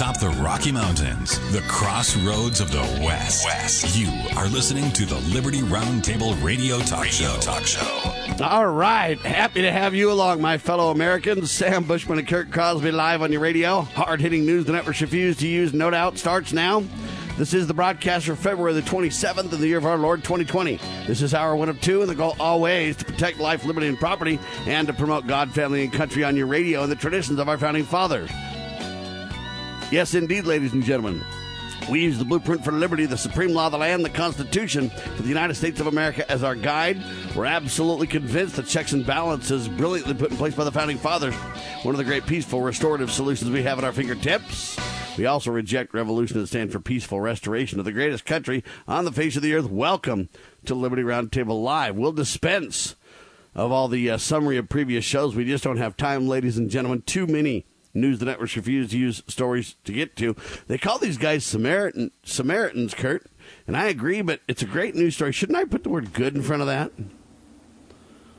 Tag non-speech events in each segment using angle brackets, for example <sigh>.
atop the Rocky Mountains, the crossroads of the West. West. You are listening to the Liberty Roundtable Radio Talk radio Show. Talk Show. All right, happy to have you along, my fellow Americans. Sam Bushman and Kurt Crosby live on your radio. Hard-hitting news the networks refuse to use. No doubt starts now. This is the broadcast for February the 27th of the year of our Lord 2020. This is our one of two, and the goal always to protect life, liberty, and property, and to promote God, family, and country on your radio and the traditions of our founding fathers. Yes, indeed, ladies and gentlemen. We use the blueprint for liberty, the supreme law of the land, the Constitution for the United States of America as our guide. We're absolutely convinced that checks and balances brilliantly put in place by the founding fathers, one of the great peaceful restorative solutions we have at our fingertips. We also reject revolution that stands for peaceful restoration of the greatest country on the face of the earth. Welcome to Liberty Roundtable Live. We'll dispense of all the uh, summary of previous shows. We just don't have time, ladies and gentlemen. Too many news the networks refuse to use stories to get to. They call these guys Samaritan, Samaritans, Kurt, and I agree, but it's a great news story. Shouldn't I put the word good in front of that?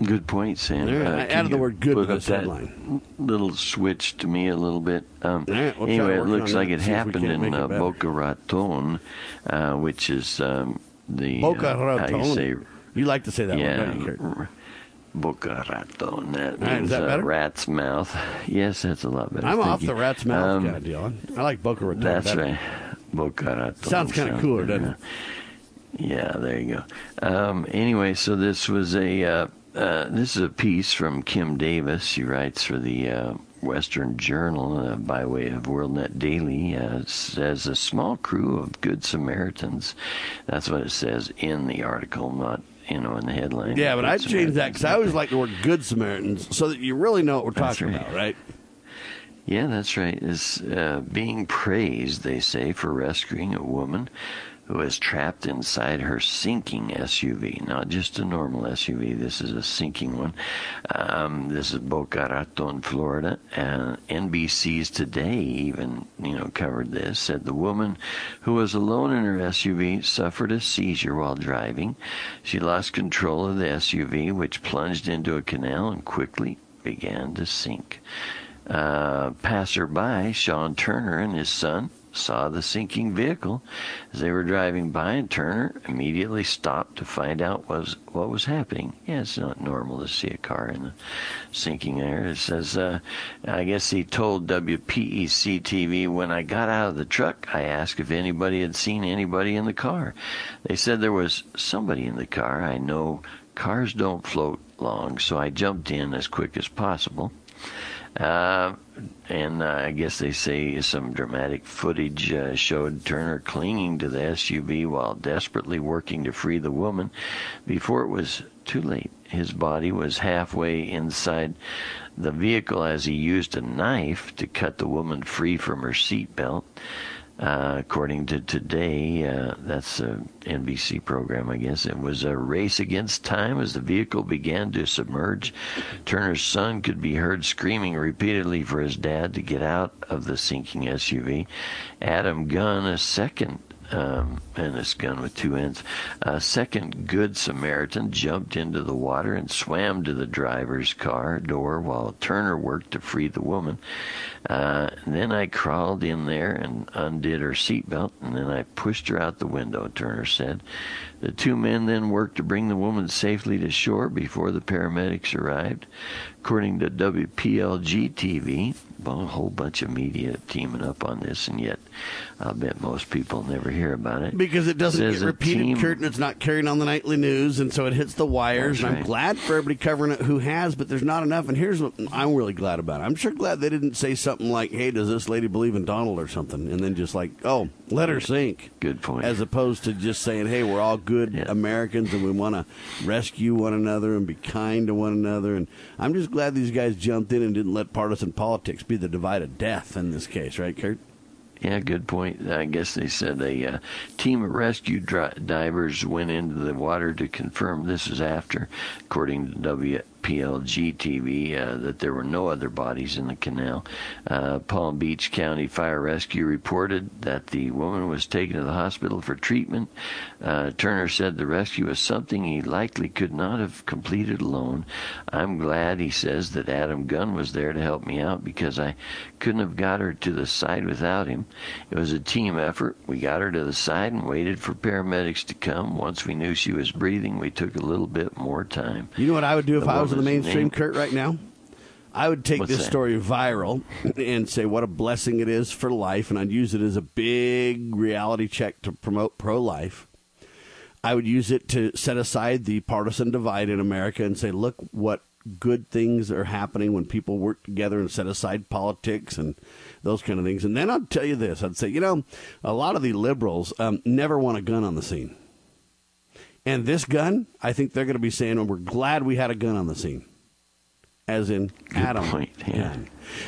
Good point, Sam. uh, I added the word good to this headline. Little switch to me a little bit. Um, right, we'll anyway, it looks like it, it happened in uh, Boca Raton, uh, which is um, the Boca uh, Raton. you, say, you like to say that yeah, one, don't you, Kurt? Boca Raton. That Right, means is that better? rat's mouth. Yes, that's a lot better. I'm Thank off you. the rat's mouth Um, kind of deal. I like Boca Raton. That's better. right. Boca Raton. Sounds kinda cooler, doesn't it? Yeah, there you go. Um, anyway, so this was a uh, uh, this is a piece from Kim Davis. She writes for the uh, Western Journal uh, by way of WorldNet Daily. Uh, says a small crew of good Samaritans. That's what it says in the article, not you know in the headline. Yeah, but I'd change that because I always like the word good Samaritans so that you really know what we're That's talking right. about, right? Yeah, that's right. Is uh, being praised, they say, for rescuing a woman who is trapped inside her sinking SUV. Not just a normal SUV. This is a sinking one. Um, this is Boca Raton, Florida. NBC's Today even, you know, covered this. Said the woman who was alone in her SUV suffered a seizure while driving. She lost control of the SUV, which plunged into a canal and quickly began to sink. Uh, passerby Sean Turner and his son saw the sinking vehicle as they were driving by, and Turner immediately stopped to find out was what was happening. Yeah, it's not normal to see a car in the sinking there. It says, uh, I guess he told WPEC TV when I got out of the truck, I asked if anybody had seen anybody in the car. They said there was somebody in the car. I know cars don't float long, so I jumped in as quick as possible. Uh, and uh, I guess they say some dramatic footage uh, showed Turner clinging to the SUV while desperately working to free the woman before it was too late. His body was halfway inside the vehicle as he used a knife to cut the woman free from her seatbelt. Uh, according to today, uh, that's a NBC program, I guess. It was a race against time as the vehicle began to submerge. Turner's son could be heard screaming repeatedly for his dad to get out of the sinking SUV. Adam Gunn, a second um, and this gun with two ends. A second Good Samaritan jumped into the water and swam to the driver's car door while Turner worked to free the woman. Uh, then I crawled in there and undid her seatbelt, and then I pushed her out the window, Turner said. The two men then worked to bring the woman safely to shore before the paramedics arrived. According to WPLG TV, well, a whole bunch of media teaming up on this, and yet I bet most people never hear about it. Because it doesn't get repeated, team- Kurt, and it's not carried on the nightly news, and so it hits the wires. And I'm glad for everybody covering it who has, but there's not enough. And here's what I'm really glad about. I'm sure glad they didn't say something like, "Hey, does this lady believe in Donald?" or something, and then just like, "Oh, let her sink." Good point. As opposed to just saying, "Hey, we're all good Yeah. Americans, and we want to rescue one another and be kind to one another." And I'm just glad these guys jumped in and didn't let partisan politics be the divide of death in this case, right, Kurt? Yeah, good point. I guess they said a uh, team of rescue divers went into the water to confirm this is after, according to PLG TV uh, that there were no other bodies in the canal. Uh, Palm Beach County Fire Rescue reported that the woman was taken to the hospital for treatment. Uh, Turner said the rescue was something he likely could not have completed alone. I'm glad, he says, that Adam Gunn was there to help me out because I couldn't have got her to the side without him. It was a team effort. We got her to the side and waited for paramedics to come. Once we knew she was breathing, we took a little bit more time. You know what I would do if I was in the mainstream, name- Kurt, right now? I would take What's this that? story viral and say what a blessing it is for life, and I'd use it as a big reality check to promote pro life. I would use it to set aside the partisan divide in America and say, look what good things are happening when people work together and set aside politics and those kind of things. And then I'd tell you this I'd say, you know, a lot of the liberals um, never want a gun on the scene. And this gun, I think they're going to be saying, oh, we're glad we had a gun on the scene. As in Adam. point, yeah.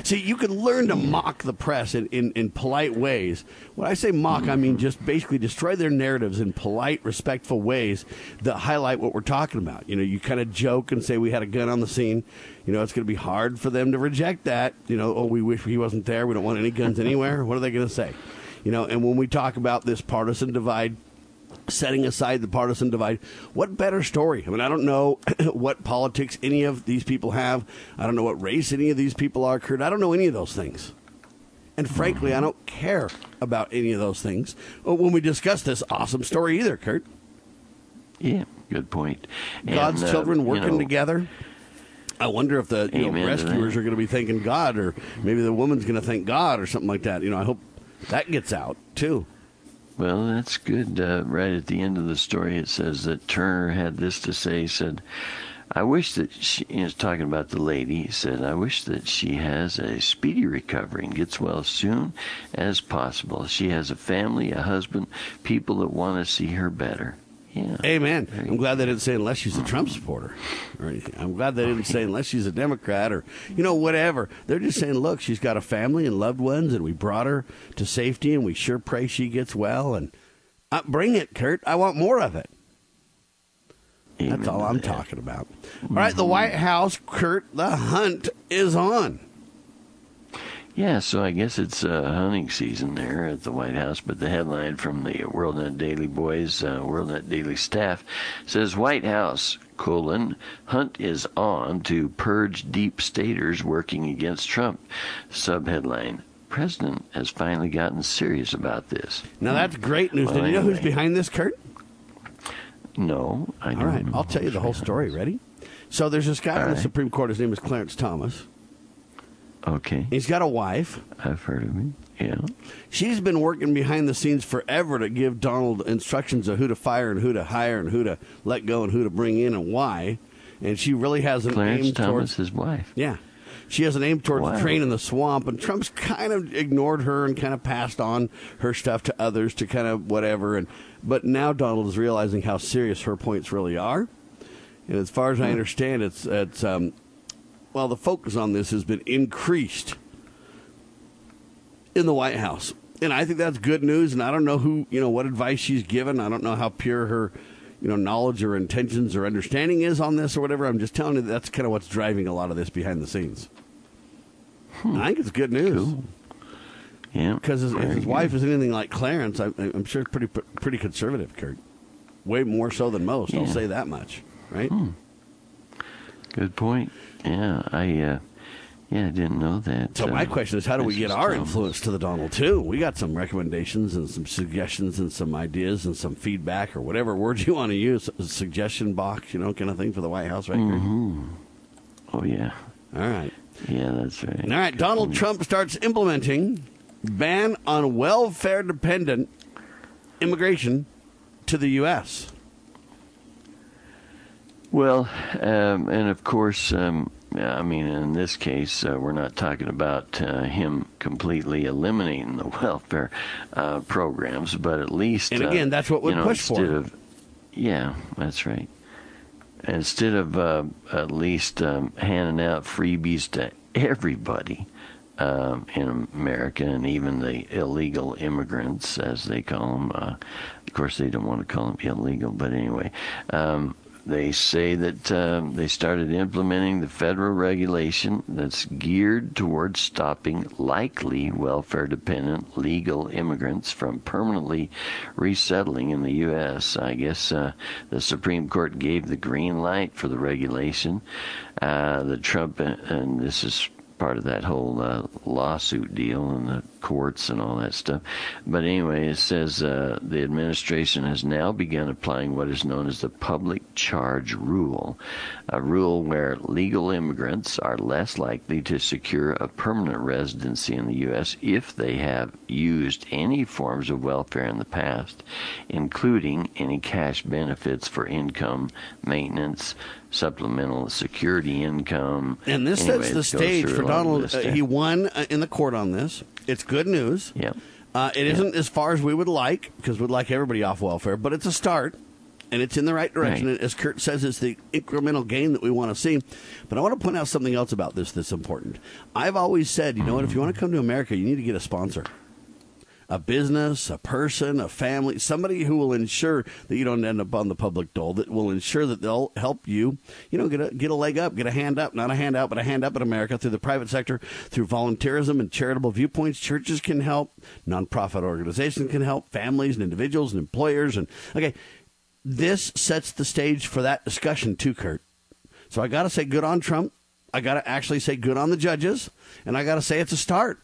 See, you can learn to mock the press in, in, in polite ways. When I say mock, I mean just basically destroy their narratives in polite, respectful ways that highlight what we're talking about. You know, you kind of joke and say we had a gun on the scene. You know, it's going to be hard for them to reject that. You know, oh, we wish he wasn't there. We don't want any guns anywhere. What are they going to say? You know, and when we talk about this partisan divide, setting aside the partisan divide, what better story? I mean, I don't know <clears throat> what politics any of these people have. I don't know what race any of these people are, Kurt. I don't know any of those things. And frankly, I don't care about any of those things when we discuss this awesome story either, Kurt. Yeah, good point. God's uh, children you working know, together. I wonder if the you know, rescuers are going to be thanking God, or maybe the woman's going to thank God, or something like that. You know, I hope that gets out too. Well, that's good. Uh, right at the end of the story, it says that Turner had this to say. He said, I wish that she, he was talking about the lady, he said, I wish that she has a speedy recovery and gets well soon as possible. She has a family, a husband, people that want to see her better. Yeah. Amen. I'm glad they didn't say unless she's a Trump supporter or anything. I'm glad they didn't say unless she's a Democrat or, you know, whatever. They're just saying, look, she's got a family and loved ones, and we brought her to safety, and we sure pray she gets well. And uh, bring it, Kurt. I want more of it. That's all I'm that. talking about. All right, the White House, Kurt, the hunt is on. Yeah, so I guess it's uh, hunting season there at the White House. But the headline from the WorldNet Daily Boys, uh, WorldNet Daily staff, says White House colon hunt is on to purge deep staters working against Trump. Subheadline: President has finally gotten serious about this. Now, that's great news. Well, Did you know who's behind this, Kurt? No, I don't. All right, I'll tell you the whole story. Ready? So there's this guy All on the right. Supreme Court. His name is Clarence Thomas. Okay, He's got a wife. I've heard of him. Yeah. She's been working behind the scenes forever to give Donald instructions of who to fire and who to hire and who to let go and who to bring in and why. And she really has an Clarence aim Thomas, towards his wife. yeah. She has an aim towards Wow. draining the swamp, and Trump's kind of ignored her and kind of passed on her stuff to others to kind of whatever. And but now Donald is realizing how serious her points really are. And as far as. I understand, it's it's um, well, the focus on this has been increased in the White House, and I think that's good news. And I don't know who you know what advice she's given. I don't know how pure her you know knowledge or intentions or understanding is on this or whatever. I'm just telling you that's kind of what's driving a lot of this behind the scenes. And I think it's good news Cool. Yeah. because his, if his wife is anything like Clarence, I, I'm sure pretty pretty conservative, Kurt. Way more so than most. I'll say that much, right? Hmm. Good point. Yeah, I uh, yeah, I didn't know that. So my Uh, question is, how do we get our Thomas. influence to the Donald too? We got some recommendations and some suggestions and some ideas and some feedback or whatever <laughs> words you want to use, a suggestion box, you know, kind of thing for the White House, right? Mm-hmm. Oh yeah, All right, yeah, that's right. all right. Donald Trump starts implementing ban on welfare-dependent immigration to the U.S. Well, um, and of course, um, I mean, in this case, uh, we're not talking about uh, him completely eliminating the <laughs> welfare uh, programs, but at least, And uh, again, that's what we push for. Of, yeah, that's right. Instead of uh, at least um, handing out freebies to everybody um, in America, and even the illegal immigrants, as they call them. Uh, of course, they don't want to call them illegal, but anyway. Um, they say that um, they started implementing the federal regulation that's geared towards stopping likely welfare dependent legal immigrants from permanently resettling in the U.S. I guess uh, the Supreme Court gave the green light for the regulation. Uh, the Trump, and this is part of that whole uh, lawsuit deal and the courts and all that stuff. But anyway, it says uh, the administration has now begun applying what is known as the public charge rule, a rule where legal immigrants are less likely to secure a permanent residency in the U.S. if they have used any forms of welfare in the past, including any cash benefits for income, maintenance, supplemental security income. And this sets the stage for Donald. Uh, he won uh, in the court on this. It's good news. Yeah. Uh, it not as far as we would like because we'd like everybody off welfare, but it's a start and it's in the right direction. Right. And as Kurt says, it's the incremental gain that we want to see. But I want to point out something else about this that's important. I've always said, you know what, if you want to come to America, you need to get a sponsor. A business, a person, a family, somebody who will ensure that you don't end up on the public dole, that will ensure that they'll help you, you know, get a, get a leg up, get a hand up, not a handout, but a hand up in America through the private sector, through volunteerism and charitable viewpoints. Churches can help, nonprofit organizations can help, families and individuals and employers. And okay, this sets the stage for that discussion too, Kurt. So I got to say good on Trump. I got to actually say good on the judges, and I got to say it's a start.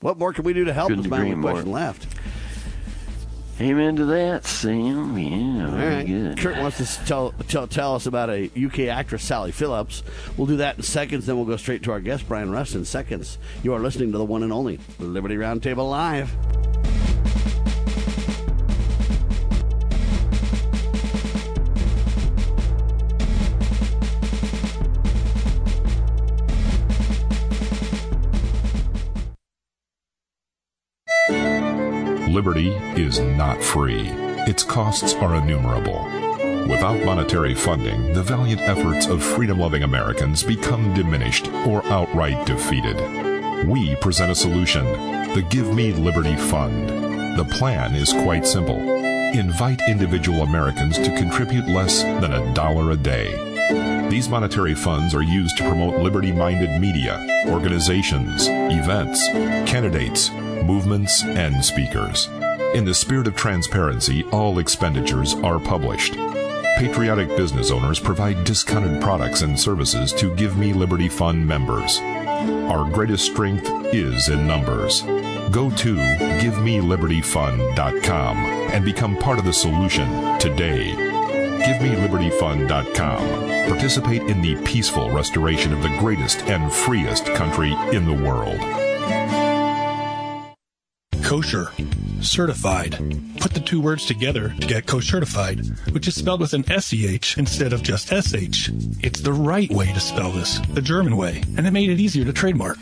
What more can we do to help? Couldn't Is my only more. question left. Amen to that, Sam. Yeah, All very right. good. Kurt wants to tell, tell tell us about a UK actress, Sally Phillips. We'll do that in seconds. Then we'll go straight to our guest, Brian Rust, in seconds. You are listening to the one and only Liberty Roundtable Live. Liberty is not free. Its costs are innumerable. Without monetary funding, the valiant efforts of freedom loving Americans become diminished or outright defeated. We present a solution the Give Me Liberty Fund. The plan is quite simple invite individual Americans to contribute less than a dollar a day. These monetary funds are used to promote liberty minded media, organizations, events, candidates, movements, and speakers. In the spirit of transparency, all expenditures are published. Patriotic business owners provide discounted products and services to Give Me Liberty Fund members. Our greatest strength is in numbers. Go to GiveMeLibertyFund.com and become part of the solution today. GiveMeLibertyFund.com. Participate in the peaceful restoration of the greatest and freest country in the world. Kosher, certified. Put the two words together to get kosher-certified, which is spelled with an SCH instead of just SH. It's the right way to spell this, the German way, and it made it easier to trademark.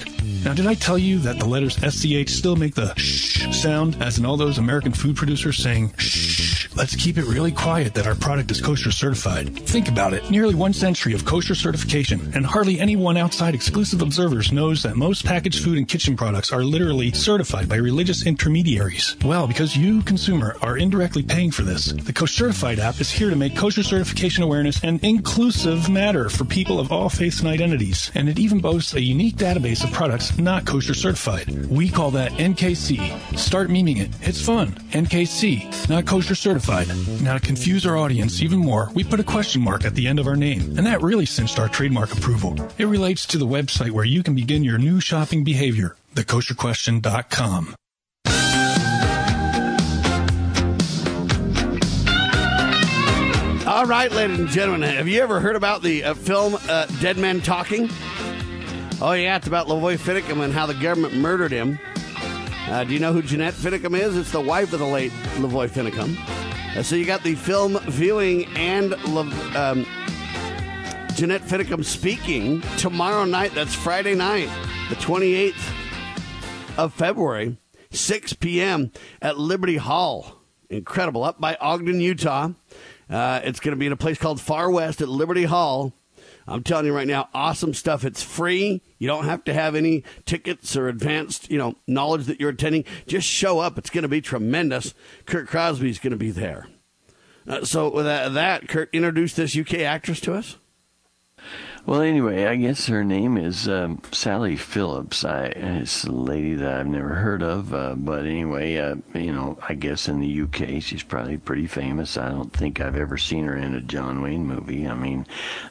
Now, did I tell you that the letters SCH still make the sh sound, as in all those American food producers saying shh? Let's keep it really quiet that our product is kosher certified. Think about it. Nearly one century of kosher certification, and hardly anyone outside exclusive observers knows that most packaged food and kitchen products are literally certified by religious intermediaries. Well, because you, consumer, are indirectly paying for this, the Kosher Certified app is here to make kosher certification awareness an inclusive matter for people of all faiths and identities. And it even boasts a unique database of products not kosher certified. We call that NKC. Start memeing it. It's fun. NKC, not kosher certified. Now, to confuse our audience even more, we put a question mark at the end of our name, and that really cinched our trademark approval. It relates to the website where you can begin your new shopping behavior, thekosherquestion.com. All right, ladies and gentlemen, have you ever heard about the uh, film uh, Dead Men Talking? Oh, yeah, it's about Lavoy Finicum and how the government murdered him. Uh, do you know who Jeanette Finicum is? It's the wife of the late Lavoy Finicum. So you got the film viewing and um, Jeanette Finicum speaking tomorrow night. That's Friday night, the 28th of February, 6 p.m. at Liberty Hall. Incredible. Up by Ogden, Utah. Uh, it's going to be in a place called Far West at Liberty Hall. I'm telling you right now, awesome stuff. It's free. You don't have to have any tickets or advanced, you know, knowledge that you're attending. Just show up. It's going to be tremendous. Kurt Crosby's going to be there. Uh, so with that, that, Kurt, introduce this UK actress to us. Well, anyway, I guess her name is um, Sally Phillips. I, it's a lady that I've never heard of, uh, but anyway, uh, you know, I guess in the UK she's probably pretty famous. I don't think I've ever seen her in a John Wayne movie. I mean,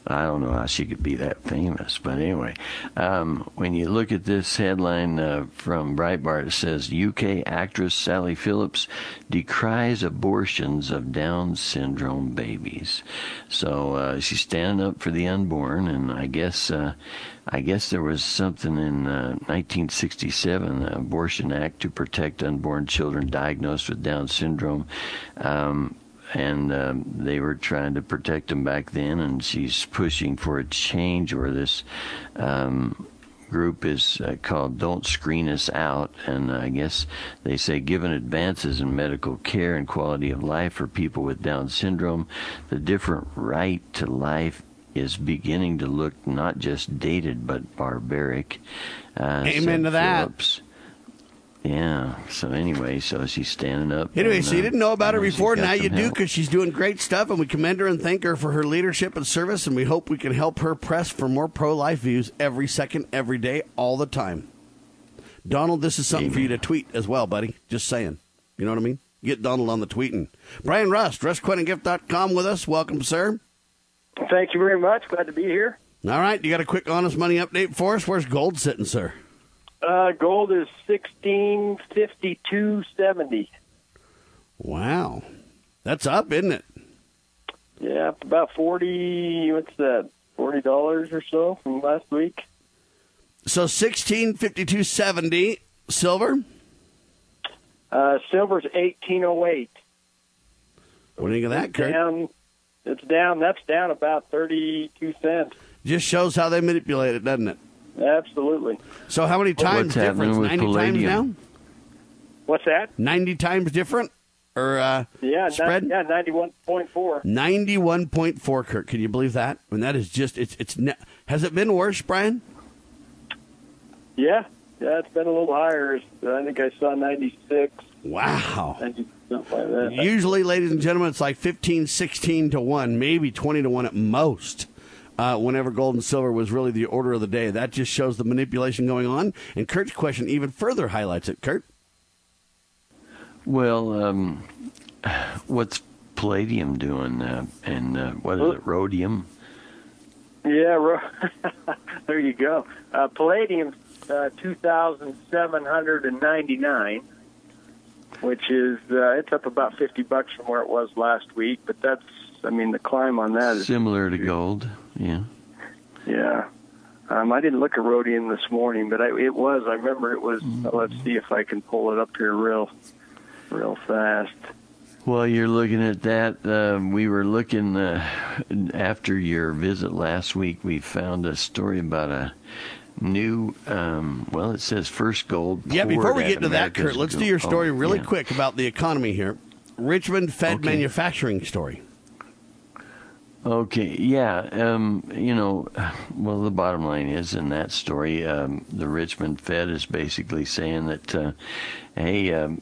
I don't know how she could be that famous, but anyway, um, when you look at this headline uh, from Breitbart, it says UK actress Sally Phillips decries abortions of Down syndrome babies. So uh, she's standing up for the unborn and I guess uh, I guess there was something in uh, 1967, the Abortion Act to protect unborn children diagnosed with Down syndrome. Um, and um, they were trying to protect them back then, and she's pushing for a change where this um, group is uh, called Don't Screen Us Out. And I guess they say, given advances in medical care and quality of life for people with Down syndrome, the different right to life is beginning to look not just dated but barbaric. Uh, Amen to that. Phillips. Yeah. So anyway, so she's standing up. Anyway, and, so you didn't know about her before. Now you help. do because she's doing great stuff, and we commend her and thank her for her leadership and service. And we hope we can help her press for more pro-life views every second, every day, all the time. Donald, this is something Amen. for you to tweet as well, buddy. Just saying. You know what I mean? Get Donald on the tweeting. Brian Rust, RustQuentinGift.com with us. Welcome, sir. Thank you very much. Glad to be here. All right, you got a quick honest money update for us? Where's gold sitting, sir? Uh, gold is sixteen fifty two seventy. Wow, that's up, isn't it? Yeah, about forty. What's that? Forty dollars or so from last week. So sixteen fifty two seventy. Silver. Uh, silver's eighteen oh eight. What do you think of that, Kurt? Down it's down. That's down about thirty-two cents. Just shows how they manipulate it, doesn't it? Absolutely. So how many times difference? Ninety palladium? times now. What's that? Ninety times different, or uh, yeah, spread? yeah, ninety-one point four. Ninety-one point four. Kurt, can you believe that? I And that is just it's it's. Ne- has it been worse, Brian? Yeah, yeah, it's been a little higher. I think I saw ninety-six. Wow. 90, something like that. Usually, ladies and gentlemen, it's like 15, 16 to 1, maybe 20 to 1 at most. Uh, whenever gold and silver was really the order of the day. That just shows the manipulation going on. And Kurt's question even further highlights it. Kurt? Well, um, what's palladium doing? Uh, and uh, what is it, rhodium? Yeah, ro- <laughs> there you go. Uh, palladium, uh, 2,799 which is uh, it's up about fifty bucks from where it was last week. But that's, I mean, the climb on that is similar to gold. Yeah. Yeah. Um, I didn't look at rhodium this morning, but I, it was. I remember it was. Mm-hmm. Let's see if I can pull it up here real, real fast. Well, you're looking at that. Uh, we were looking uh, after your visit last week. We found a story about a new. Um, well, it says first gold. Yeah, before we get to that, Kurt, let's do your story oh, really yeah. quick about the economy here. Richmond Fed okay. manufacturing story. Okay, yeah. Um, you know, <sighs> well, the bottom line is in that story, um, the Richmond Fed is basically saying that, uh, hey, um,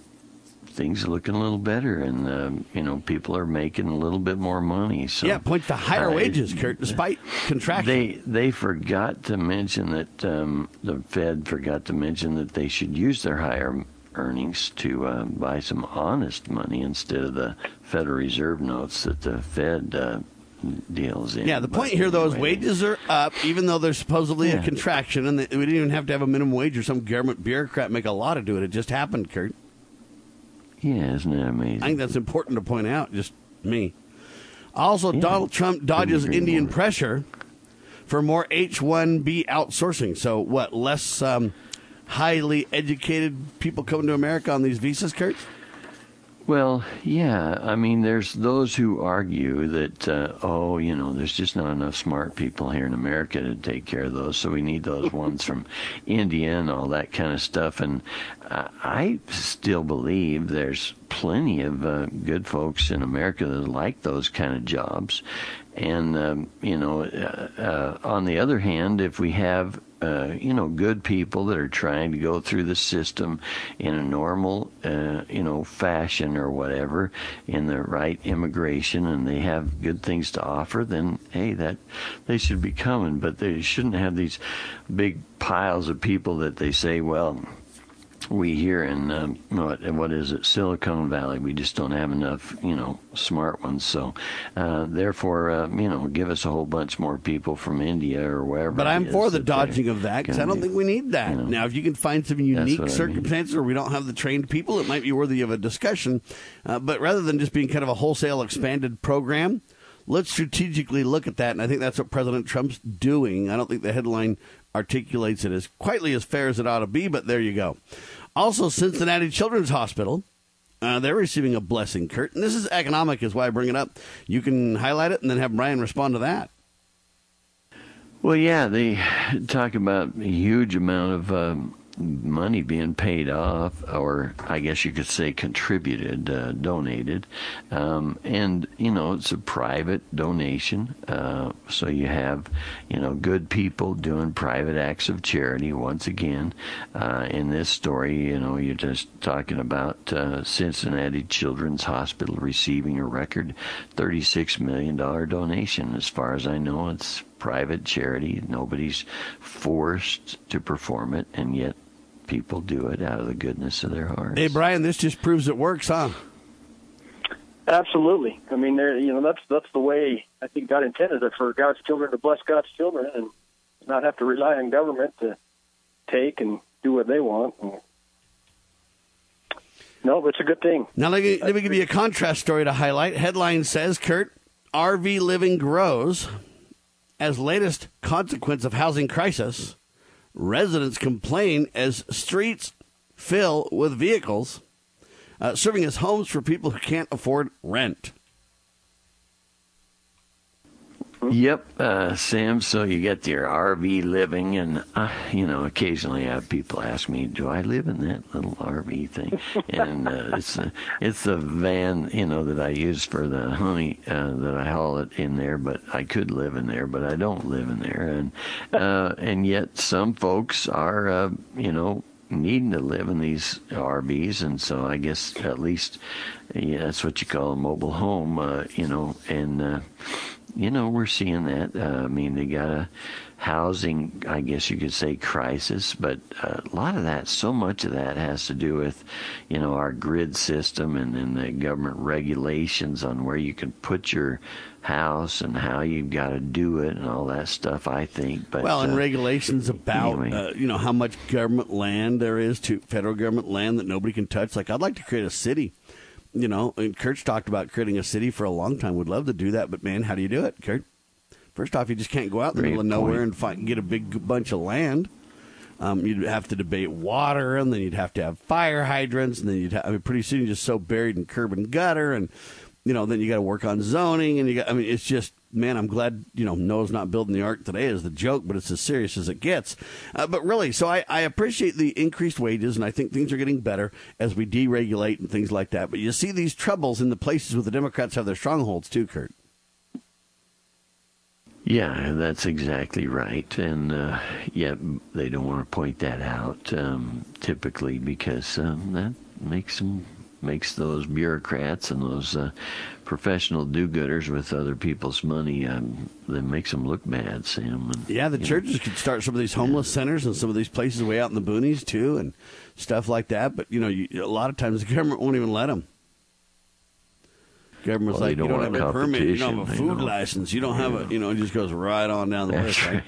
things are looking a little better, and uh, you know people are making a little bit more money. So yeah, points to higher uh, wages, Kurt, despite contraction. They they forgot to mention that um, the Fed forgot to mention that they should use their higher earnings to uh, buy some honest money instead of the Federal Reserve notes that the Fed. Uh, deals in. Yeah, the point here, though, is wages are up, even though there's supposedly yeah. a contraction, and we didn't even have to have a minimum wage or some government bureaucrat make a law to do it. It just happened, Kurt. Yeah, isn't that amazing? I think that's important to point out. Just me. Also, yeah. Donald Trump dodges Indian more. pressure for more H one B outsourcing. So, what? Less um, highly educated people coming to America on these visas, Kurt? Well, yeah. I mean, there's those who argue that, uh, oh, you know, there's just not enough smart people here in America to take care of those, so we need those <laughs> ones from India and all that kind of stuff. And I still believe there's plenty of uh, good folks in America that like those kind of jobs. And, um, you know, uh, uh, on the other hand, if we have uh, you know, good people that are trying to go through the system in a normal, uh, you know, fashion or whatever, in the right immigration, and they have good things to offer, then hey, that they should be coming. But they shouldn't have these big piles of people that they say, well, we here in um, what what is it Silicon Valley we just don't have enough you know smart ones. So uh, therefore uh, you know give us a whole bunch more people from India or wherever but I'm for the dodging of that because I don't think we need that. you know, now if you can find some unique circumstances I mean. where we don't have the trained people it might be worthy of a discussion. Uh, but rather than just being kind of a wholesale expanded program let's strategically look at that and I think that's what President Trump's doing. I don't think the headline articulates it as quietly as fair as it ought to be, but there you go. Also, Cincinnati Children's Hospital. Uh, they're receiving a blessing, Kurt. And this is economic, is why I bring it up. You can highlight it and then have Brian respond to that. Well, yeah, they talk about a huge amount of um, money being paid off, or I guess you could say contributed, uh, donated. Um, and, you know, it's a private donation. Uh, so you have, you know, good people doing private acts of charity once again. Uh, in this story, you know, you're just talking about uh, Cincinnati Children's Hospital receiving a record $36 million donation. As far as I know, it's private charity. Nobody's forced to perform it, and yet people do it out of the goodness of their hearts. Hey, Brian, this just proves it works, huh? Absolutely. I mean, there, you know, that's that's the way I think God intended it for God's children to bless God's children and not have to rely on government to take and do what they want. And, no, it's a good thing. Now let me, let me give you a contrast story to highlight. Headline says, Kurt, RV living grows as latest consequence of housing crisis. Residents complain as streets fill with vehicles, uh, serving as homes for people who can't afford rent. Yep, uh, Sam. So you get your RV living, and uh, you know, occasionally I have people ask me, "Do I live in that little RV thing?" <laughs> and uh, it's a, it's the van, you know, that I use for the honey uh, that I haul it in there. But I could live in there, but I don't live in there, and <laughs> uh, and yet some folks are, uh, you know, needing to live in these RVs, and so I guess at least yeah, that's what you call a mobile home, uh, you know, and uh, you know, we're seeing that. Uh, I mean, they got a housing, I guess you could say, crisis, but a lot of that, so much of that has to do with, you know, our grid system and then the government regulations on where you can put your house and how you've got to do it and all that stuff. I think, but well, and uh, regulations about anyway. uh, you know how much government land there is to federal government land that nobody can touch. Like I'd like to create a city you know, and Kurt's talked about creating a city for a long time. Would love to do that, but man, how do you do it, Kurt? First off, you just can't go out in the middle of nowhere and find, get a big bunch of land. Um, you'd have to debate water, and then you'd have to have fire hydrants, and then you'd have, I mean, pretty soon you're just so buried in curb and gutter, and you know, then you got to work on zoning, and you got. I mean, it's just man, I'm glad you know Noah's not building the ark today as the joke, but it's as serious as it gets. Uh, but really, so I, I appreciate the increased wages, and I think things are getting better as we deregulate and things like that. But you see these troubles in the places where the Democrats have their strongholds too, Kurt. Yeah, that's exactly right, and uh, yeah, they don't want to point that out um, typically because um, that makes them makes those bureaucrats and those uh, professional do-gooders with other people's money um, that makes them look bad, Sam. And, yeah, the churches know. could start some of these homeless yeah. centers and some of these places way out in the boonies too, and stuff like that. But you know, you, a lot of times the <laughs> government won't even let them. Government's well, like, don't you don't have a permit, you don't have a food license, you don't have a, you know, it just goes right on down the That's list. Right.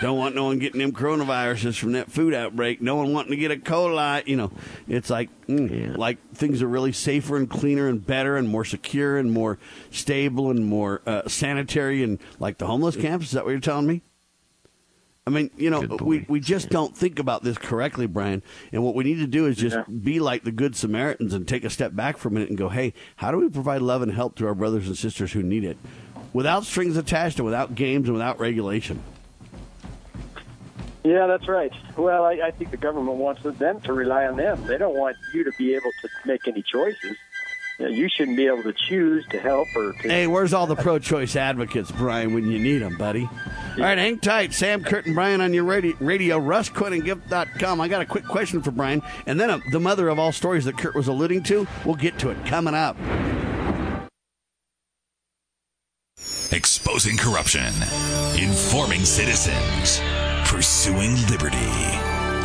Don't want no one getting them coronaviruses from that food outbreak. No one wanting to get a coli. You know, it's like mm, yeah. like things are really safer and cleaner and better and more secure and more stable and more uh, sanitary and like the homeless camps. Is that what you're telling me? I mean, you know, we, we just don't think about this correctly, Brian. And what we need to do is just yeah. be like the Good Samaritans and take a step back for a minute and go, hey, how do we provide love and help to our brothers and sisters who need it without strings attached and without games and without regulation? Yeah, that's right. Well, I, I think the government wants them to rely on them. They don't want you to be able to make any choices. You, know, you shouldn't be able to choose to help or to. Hey, where's all the pro-choice advocates, Brian, when you need them, buddy? All right, hang tight. Sam Curtin, Brian on your radio, radio RussQuittingGift.com. I got a quick question for Brian, and then uh, the mother of all stories that Kurt was alluding to. We'll get to it coming up. Exposing corruption, informing citizens, pursuing liberty.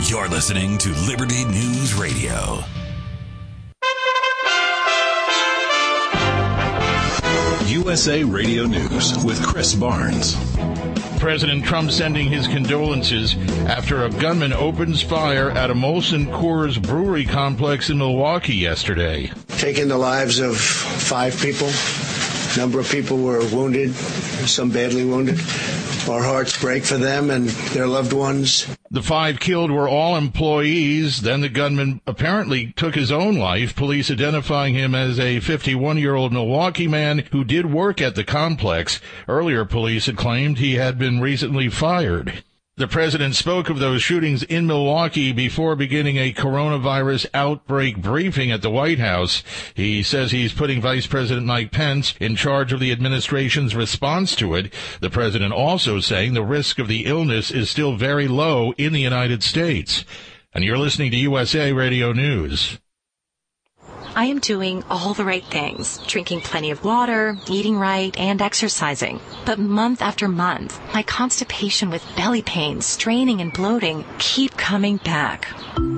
You're listening to Liberty News Radio. USA Radio News with Chris Barnes. President Trump sending his condolences after a gunman opens fire at a Molson Coors brewery complex in Milwaukee yesterday. Taking the lives of five people. Number of people were wounded, some badly wounded. Our hearts break for them and their loved ones. The five killed were all employees. Then the gunman apparently took his own life, police identifying him as a 51 year old Milwaukee man who did work at the complex. Earlier, police had claimed he had been recently fired. The president spoke of those shootings in Milwaukee before beginning a coronavirus outbreak briefing at the White House. He says he's putting Vice President Mike Pence in charge of the administration's response to it. The president also saying the risk of the illness is still very low in the United States. And you're listening to USA Radio News. I am doing all the right things, drinking plenty of water, eating right, and exercising. But month after month, my constipation with belly pain, straining, and bloating keep coming back.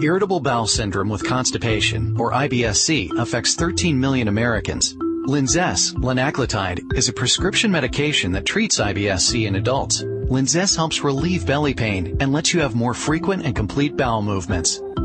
Irritable bowel syndrome with constipation, or IBSC, affects 13 million Americans. Linzess, linaclotide, is a prescription medication that treats IBSC in adults. Linzess helps relieve belly pain and lets you have more frequent and complete bowel movements.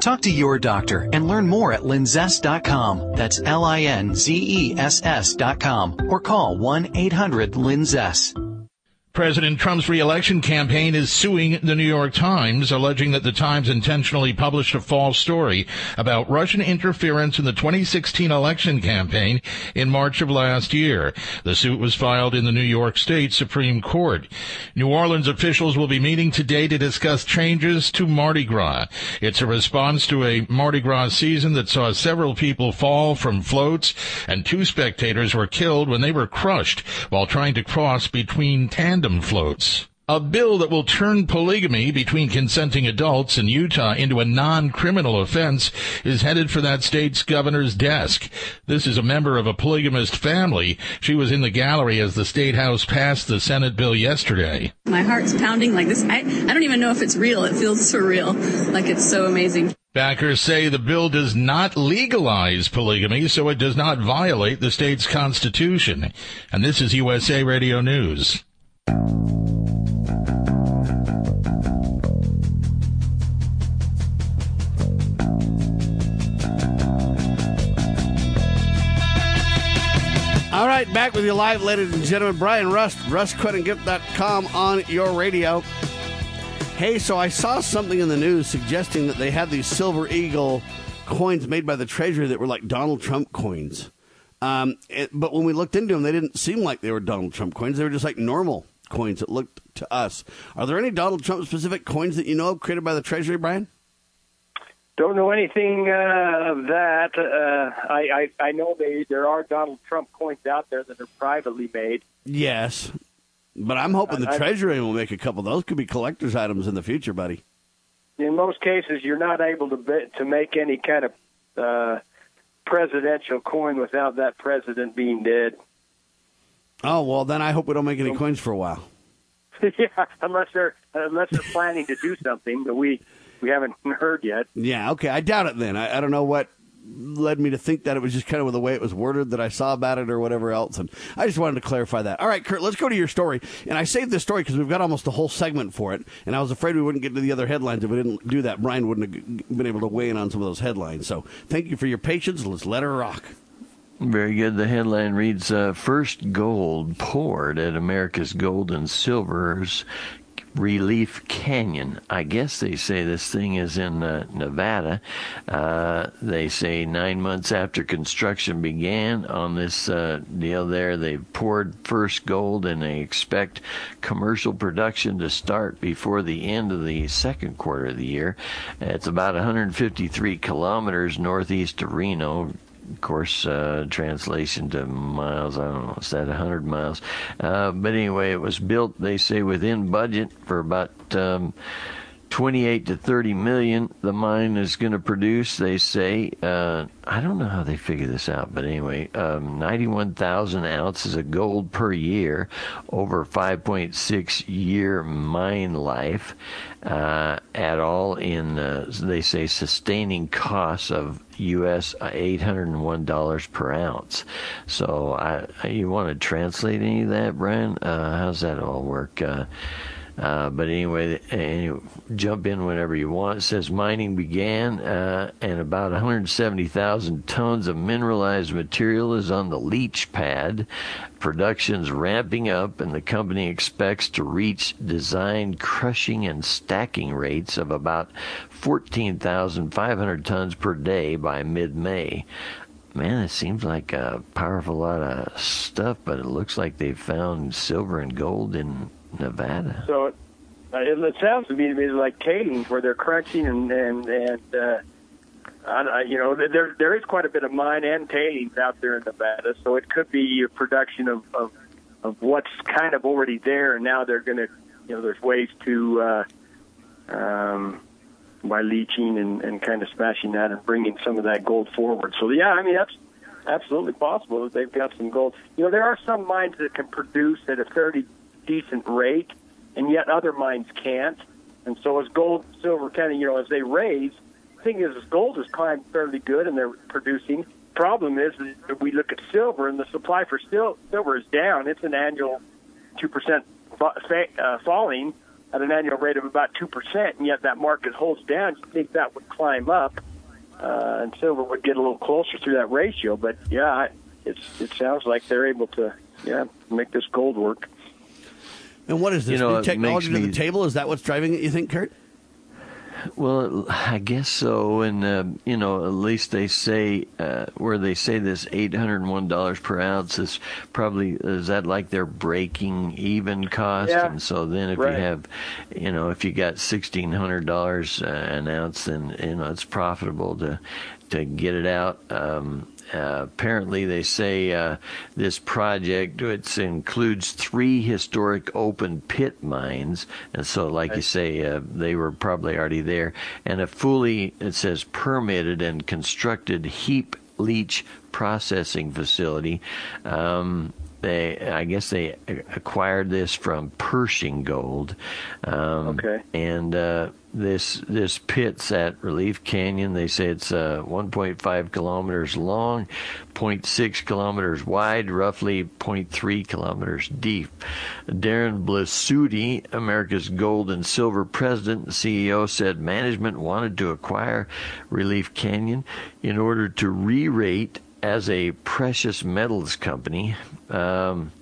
Talk to your doctor and learn more at linzess.com. That's L-I-N-Z-E-S-S dot com or call 1-800-LINZESS. President Trump's reelection campaign is suing the New York Times, alleging that the Times intentionally published a false story about Russian interference in the 2016 election campaign in March of last year. The suit was filed in the New York State Supreme Court. New Orleans officials will be meeting today to discuss changes to Mardi Gras. It's a response to a Mardi Gras season that saw several people fall from floats and two spectators were killed when they were crushed while trying to cross between tandem floats. A bill that will turn polygamy between consenting adults in Utah into a non-criminal offense is headed for that state's governor's desk. This is a member of a polygamist family. She was in the gallery as the state house passed the Senate bill yesterday. My heart's pounding like this. I, I don't even know if it's real. It feels surreal. Like it's so amazing. Backers say the bill does not legalize polygamy, so it does not violate the state's constitution. And this is USA Radio News. All right, back with you live, ladies and gentlemen. Brian Rust, RustQuittingGift.com on your radio. Hey, so I saw something in the news suggesting that they had these Silver Eagle coins made by the Treasury that were like Donald Trump coins. Um, it, but when we looked into them, they didn't seem like they were Donald Trump coins. They were just like normal coins that looked to us. Are there any Donald Trump specific coins that you know of created by the Treasury, Brian? Don't know anything uh, of that. Uh, I, I I know they there are Donald Trump coins out there that are privately made. Yes, but I'm hoping the I- I- Treasury will make a couple. Those could be collector's items in the future, buddy. In most cases, you're not able to be, to make any kind of uh, presidential coin without that president being dead. Oh well, then I hope we don't make any coins for a while. <laughs> yeah, unless they're unless they're planning to do something that we we haven't heard yet. Yeah, okay. I doubt it then. I, I don't know what led me to think that it was just kind of the way it was worded that I saw about it or whatever else. And I just wanted to clarify that. All right, Kurt, let's go to your story. And I saved this story because we've got almost a whole segment for it. And I was afraid we wouldn't get to the other headlines if we didn't do that. Brian wouldn't have been able to weigh in on some of those headlines. So thank you for your patience. Let's let her rock. Very good. The headline reads uh, First gold poured at America's Gold and Silver's Relief Canyon. I guess they say this thing is in uh, Nevada. Uh, they say nine months after construction began on this uh, deal there, they've poured first gold and they expect commercial production to start before the end of the second quarter of the year. It's about 153 kilometers northeast of Reno, of course, uh, translation to miles, I don't know, is that 100 miles? Uh, but anyway, it was built, they say, within budget for about. Um, 28 to 30 million the mine is going to produce they say uh, i don't know how they figure this out but anyway um, 91000 ounces of gold per year over 5.6 year mine life uh, at all in uh, they say sustaining costs of us $801 per ounce. So I, you want to translate any of that brian uh, how's that all work uh, but anyway, anyway, jump in whenever you want. It says mining began, uh, and about 170,000 tons of mineralized material is on the leach pad. Production's ramping up, and the company expects to reach design crushing and stacking rates of about 14,500 tons per day by mid-May man, it seems like a powerful lot of stuff, but it looks like they've found silver and gold in Nevada. So it, it sounds to me like tailings where they're crunching and and and uh, I, you know there there is quite a bit of mine and tailings out there in Nevada, so it could be a production of of, of what's kind of already there, and now they're going to you know there's ways to uh, um, by leaching and, and kind of smashing that and bringing some of that gold forward. So yeah, I mean that's absolutely possible that they've got some gold. You know, there are some mines that can produce at a fairly decent rate, and yet other mines can't. And so as gold, silver, kind of, you know, as they raise, the thing is, as gold has climbed fairly good and they're producing. Problem is, that we look at silver and the supply for sil- silver is down. It's an annual two percent uh, falling at an annual rate of about two percent, and yet that market holds down. You think that would climb up, uh, and silver would get a little closer through that ratio. But yeah, it's it sounds like they're able to yeah make this gold work. And what is this You know, new it technology to the me- table? Is that what's driving it? You think, Kurt? Well, I guess so, and uh, you know, at least they say uh, where they say this eight hundred and one dollars per ounce is probably is that like their breaking even cost, Yeah. and so then if Right. you have, you know, if you got sixteen hundred dollars uh, an ounce, then you know it's profitable to to get it out. Um, apparently, they say uh, this project it includes three historic open pit mines, and so, like you say, uh, they were probably already there, and a fully it says permitted and constructed heap leach processing facility. Um, they, I guess they acquired this from Pershing Gold. Um, Okay. And uh, this this pit's at Relief Canyon. They say it's uh, 1.5 kilometers long, 0.6 kilometers wide, roughly 0.3 kilometers deep. Darren Blasutti, America's gold and silver president and CEO, said management wanted to acquire Relief Canyon in order to re-rate as a precious metals company. Um,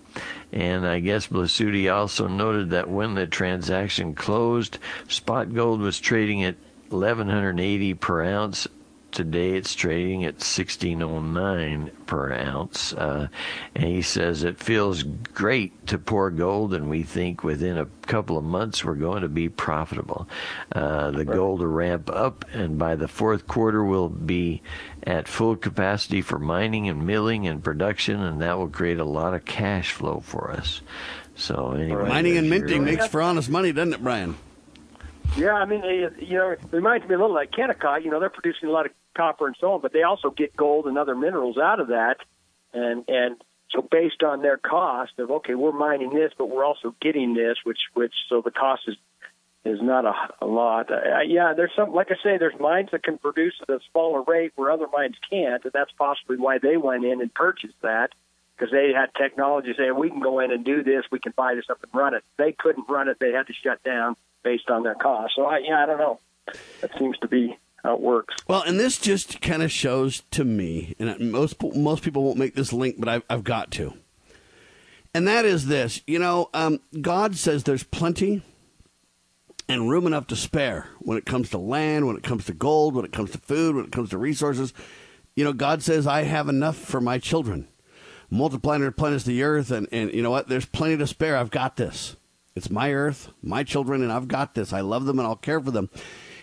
and I guess Blasutti also noted that when the transaction closed, spot gold was trading at 1180 per ounce. Today it's trading at 1609 per ounce. Uh, and he says it feels great to pour gold, and we think within a couple of months we're going to be profitable. Uh, the gold will ramp up, and by the fourth quarter we'll be at full capacity for mining and milling and production, and that will create a lot of cash flow for us. So anyway, Mining and minting your- makes for honest money, doesn't it, Brian? Yeah, I mean, it, you know, it reminds me a little like Kennecott. You know, they're producing a lot of copper and so on, but they also get gold and other minerals out of that. And and so based on their cost of okay, we're mining this, but we're also getting this, which which so the cost is is not a, a lot. Uh, yeah, there's some like I say, there's mines that can produce at a smaller rate where other mines can't, and that's possibly why they went in and purchased that because they had technology saying we can go in and do this, we can buy this up and run it. They couldn't run it; they had to shut down based on their cost. So I, yeah, I don't know. That seems to be how it works. Well, and this just kind of shows to me, and most most people won't make this link, but I've, I've got to. And that is this, you know, um, God says there's plenty and room enough to spare when it comes to land, when it comes to gold, when it comes to food, when it comes to resources. You know, God says I have enough for my children. Multiply and replenish the earth, and, and you know what? There's plenty to spare. I've got this. It's my earth, my children, and I've got this. I love them and I'll care for them.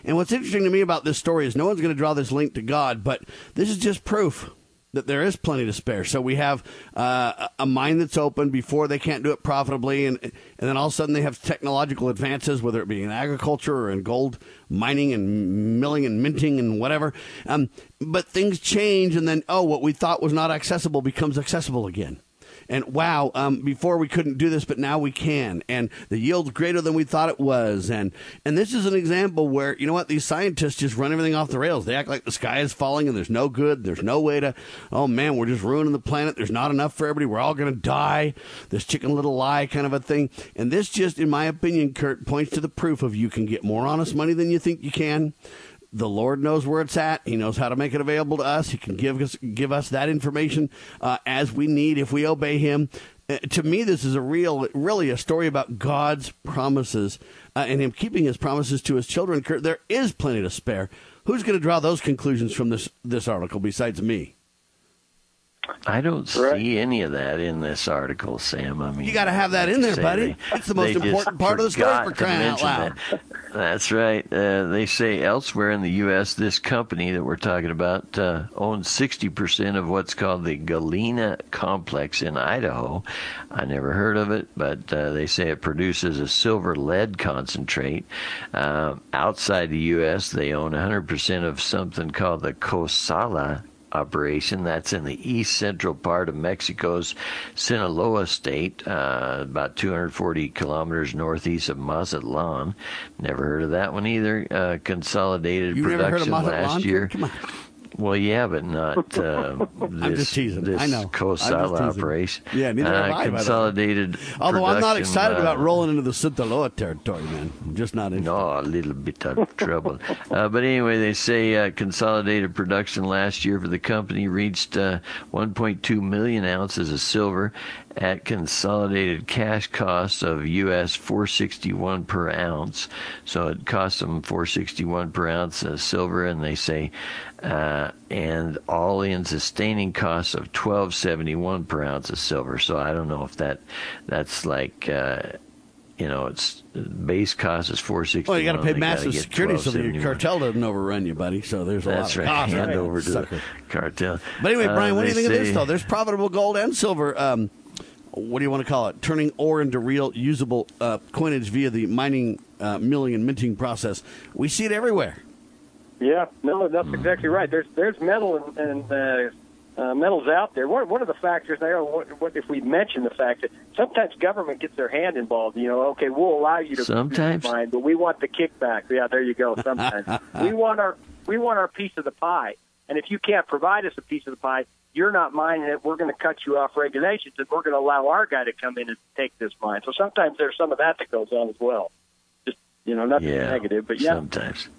And what's interesting to me about this story is no one's going to draw this link to God, but this is just proof that there is plenty to spare. So we have uh, a mine that's open before they can't do it profitably, and and then all of a sudden they have technological advances, whether it be in agriculture or in gold mining and milling and minting and whatever. Um, but things change, and then oh, what we thought was not accessible becomes accessible again and wow, um, before we couldn't do this, but now we can, and the yield's greater than we thought it was, and and this is an example where you know what these scientists just run everything off the rails. They act like the sky is falling and there's no good, there's no way to, oh man, we're just ruining the planet. There's not enough for everybody. We're all going to die. This chicken little lie kind of a thing, and this just, in my opinion, Kurt points to the proof of you can get more honest money than you think you can the Lord knows where it's at. He knows how to make it available to us. He can give us give us that information uh, as we need if we obey Him. Uh, to me, this is a real, really a story about God's promises uh, and Him keeping His promises to His children. There is plenty to spare. Who's going to draw those conclusions from this this article besides me? I don't see any of that in this article, Sam. I mean, you got to have that in there, buddy. They, it's the most important part of the story for crying out loud. That. That's right. Uh, they say elsewhere in the U.S., this company that we're talking about uh, owns 60% of what's called the Galena Complex in Idaho. I never heard of it, but uh, they say it produces a silver lead concentrate. Uh, outside the U.S., they own 100% of something called the COSALA operation. That's in the east central part of Mexico's Sinaloa state, uh, about 240 kilometers northeast of Mazatlan. Never heard of that one either. Uh, consolidated you production last year. Come on. Well, yeah, but not <laughs> uh, this, I'm just teasing. this I know. Operation. Yeah, neither uh, have I. Consolidated. Although I'm not excited uh, about rolling into the Sinaloa territory, man. I'm just not interested. No, a little bit of trouble. Uh, but anyway, they say uh, consolidated production last year for the company reached uh, 1.2 million ounces of silver at consolidated cash costs of US 461 per ounce. So it cost them 461 per ounce of silver, and they say, uh, and all in sustaining costs of 1271 per ounce of silver. So I don't know if that that's like. Uh, you know, it's base cost is four sixty. Well, you got to pay massive security so your cartel doesn't overrun you, buddy. So there's a That's lot of right. cost. Hand right? over to Sucker. the cartel. But anyway, Brian, Uh, what do you they think of this though? There's profitable gold and silver. Um, what do you want to call it? Turning ore into real usable uh, coinage via the mining, uh, milling, and minting process. We see it everywhere. Yeah, no, that's exactly right. There's there's metal and, and uh, uh, metals out there. One, one of the factors there, what, what if we mention the fact that sometimes government gets their hand involved. You know, okay, we'll allow you to Sometimes. mine, but we want the kickback. Yeah, there you go. Sometimes <laughs> we want our we want our piece of the pie, and if you can't provide us a piece of the pie, you're not mining it. We're going to cut you off regulations, and we're going to allow our guy to come in and take this mine. So sometimes there's some of that that goes on as well. Just you know, nothing Yeah, negative, but yeah. sometimes.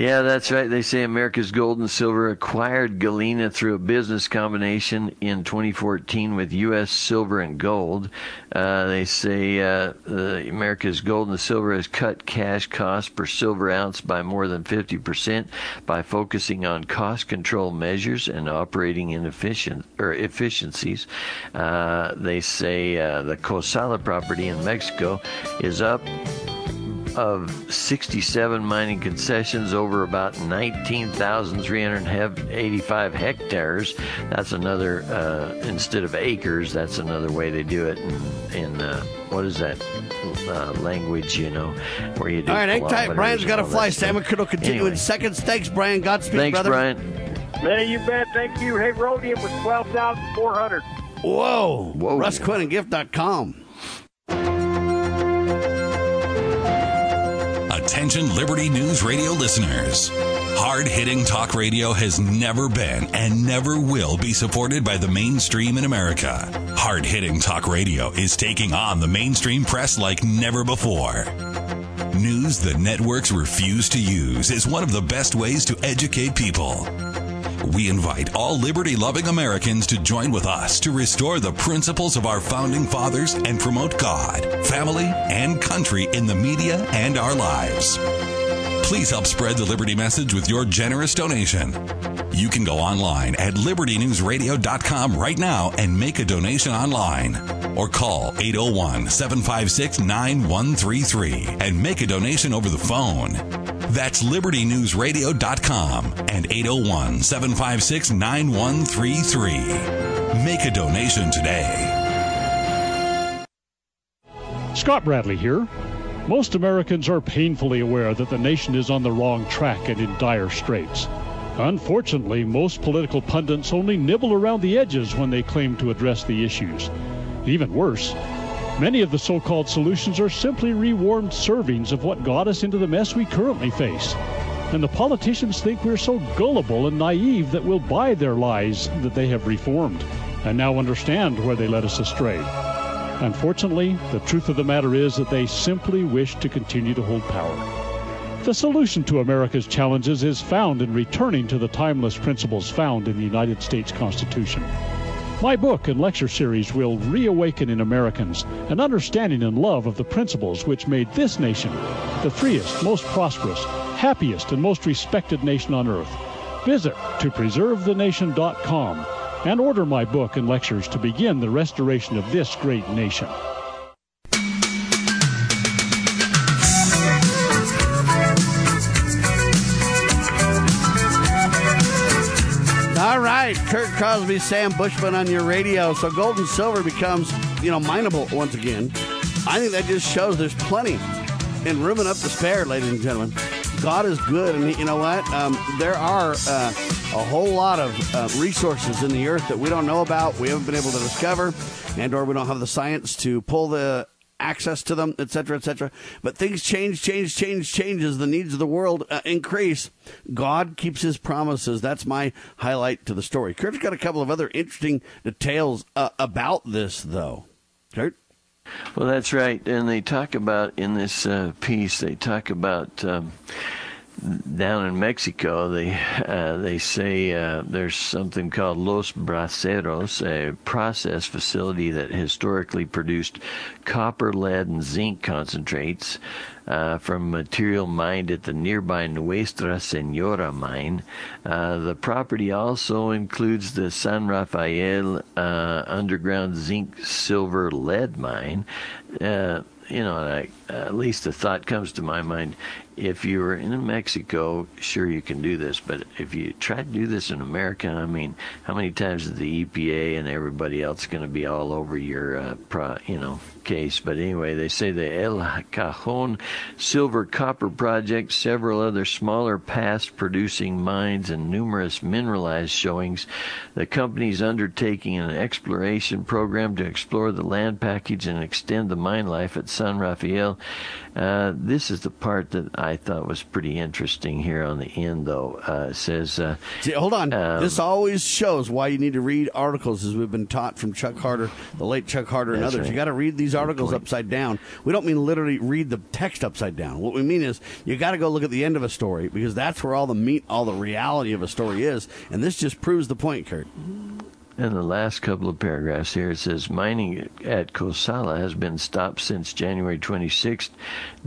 Yeah, that's right. They say America's Gold and Silver acquired Galena through a business combination in 2014 with U.S. Silver and Gold. Uh, they say uh, the America's Gold and Silver has cut cash costs per silver ounce by more than 50% by focusing on cost control measures and operating inefficient or efficiencies. Uh, they say uh, the Cosala property in Mexico is up of 67 mining concessions over about 19,385 hectares. That's another, uh, instead of acres, that's another way they do it in, in uh, what is that uh, language, you know, where you do All right, hang tight. kilometers Brian's and got to fly. stuff. Sam McCriddle continue Anyway. in seconds. Thanks, Brian. Godspeed, Thanks, brother. Brian. Man, you bet. Thank you. Hey, Rhodium was twelve thousand four hundred. Whoa. Whoa. RussQuinnandGift.com. Attention Liberty News Radio listeners. Hard hitting talk radio has never been and never will be supported by the mainstream in America. Hard hitting talk radio is taking on the mainstream press like never before. News the networks refuse to use is one of the best ways to educate people. We invite all liberty loving Americans to join with us to restore the principles of our founding fathers and promote God, family, and country in the media and our lives. Please help spread the Liberty message with your generous donation. You can go online at libertynewsradio.com right now and make a donation online. Or call 801 756 9133 and make a donation over the phone. That's libertynewsradio.com and 801 756 9133. Make a donation today. Scott Bradley here. Most Americans are painfully aware that the nation is on the wrong track and in dire straits. Unfortunately, most political pundits only nibble around the edges when they claim to address the issues. Even worse, many of the so called solutions are simply rewarmed servings of what got us into the mess we currently face. And the politicians think we're so gullible and naive that we'll buy their lies that they have reformed and now understand where they led us astray. Unfortunately, the truth of the matter is that they simply wish to continue to hold power. The solution to America's challenges is found in returning to the timeless principles found in the United States Constitution. My book and lecture series will reawaken in Americans an understanding and love of the principles which made this nation the freest, most prosperous, happiest, and most respected nation on earth. Visit to preservethenation.com and order my book and lectures to begin the restoration of this great nation. Kurt Crosby, Sam Bushman on your radio. So gold and silver becomes, you know, mineable once again. I think that just shows there's plenty and room enough to spare, ladies and gentlemen. God is good, and you know what? Um, there are uh, a whole lot of uh, resources in the earth that we don't know about, we haven't been able to discover, and or we don't have the science to pull the access to them, etc., etc. But things change, change, change, change as the needs of the world uh, increase. God keeps His promises. That's my highlight to the story. Kurt's got a couple of other interesting details uh, about this, though. Kurt. Well, that's right. And they talk about in this uh, piece, they talk about um, down in Mexico. They uh, they say uh, there's something called Los Braceros, a process facility that historically produced copper, lead, and zinc concentrates. Uh, from material mined at the nearby Nuestra Senora mine. Uh, the property also includes the San Rafael uh, underground zinc, silver, lead mine. Uh, you know, I, at least a thought comes to my mind. If you were in Mexico, sure you can do this, but if you try to do this in America, I mean, how many times is the EPA and everybody else going to be all over your, uh, pro, you know, case? But anyway, they say the El Cajon Silver Copper Project, several other smaller past producing mines, and numerous mineralized showings. The company's undertaking an exploration program to explore the land package and extend the mine life at San Rafael. Uh, this is the part that I thought was pretty interesting here on the end, though. Uh, it says, uh, See, hold on. Um, this always shows why you need to read articles, as we've been taught from Chuck Harder, the late Chuck Harder, and others. Right. You got to read these articles upside down. We don't mean literally read the text upside down. What we mean is you got to go look at the end of a story because that's where all the meat, all the reality of a story is. And this just proves the point, Kurt. In the last couple of paragraphs here, it says mining at Cosala has been stopped since January 26th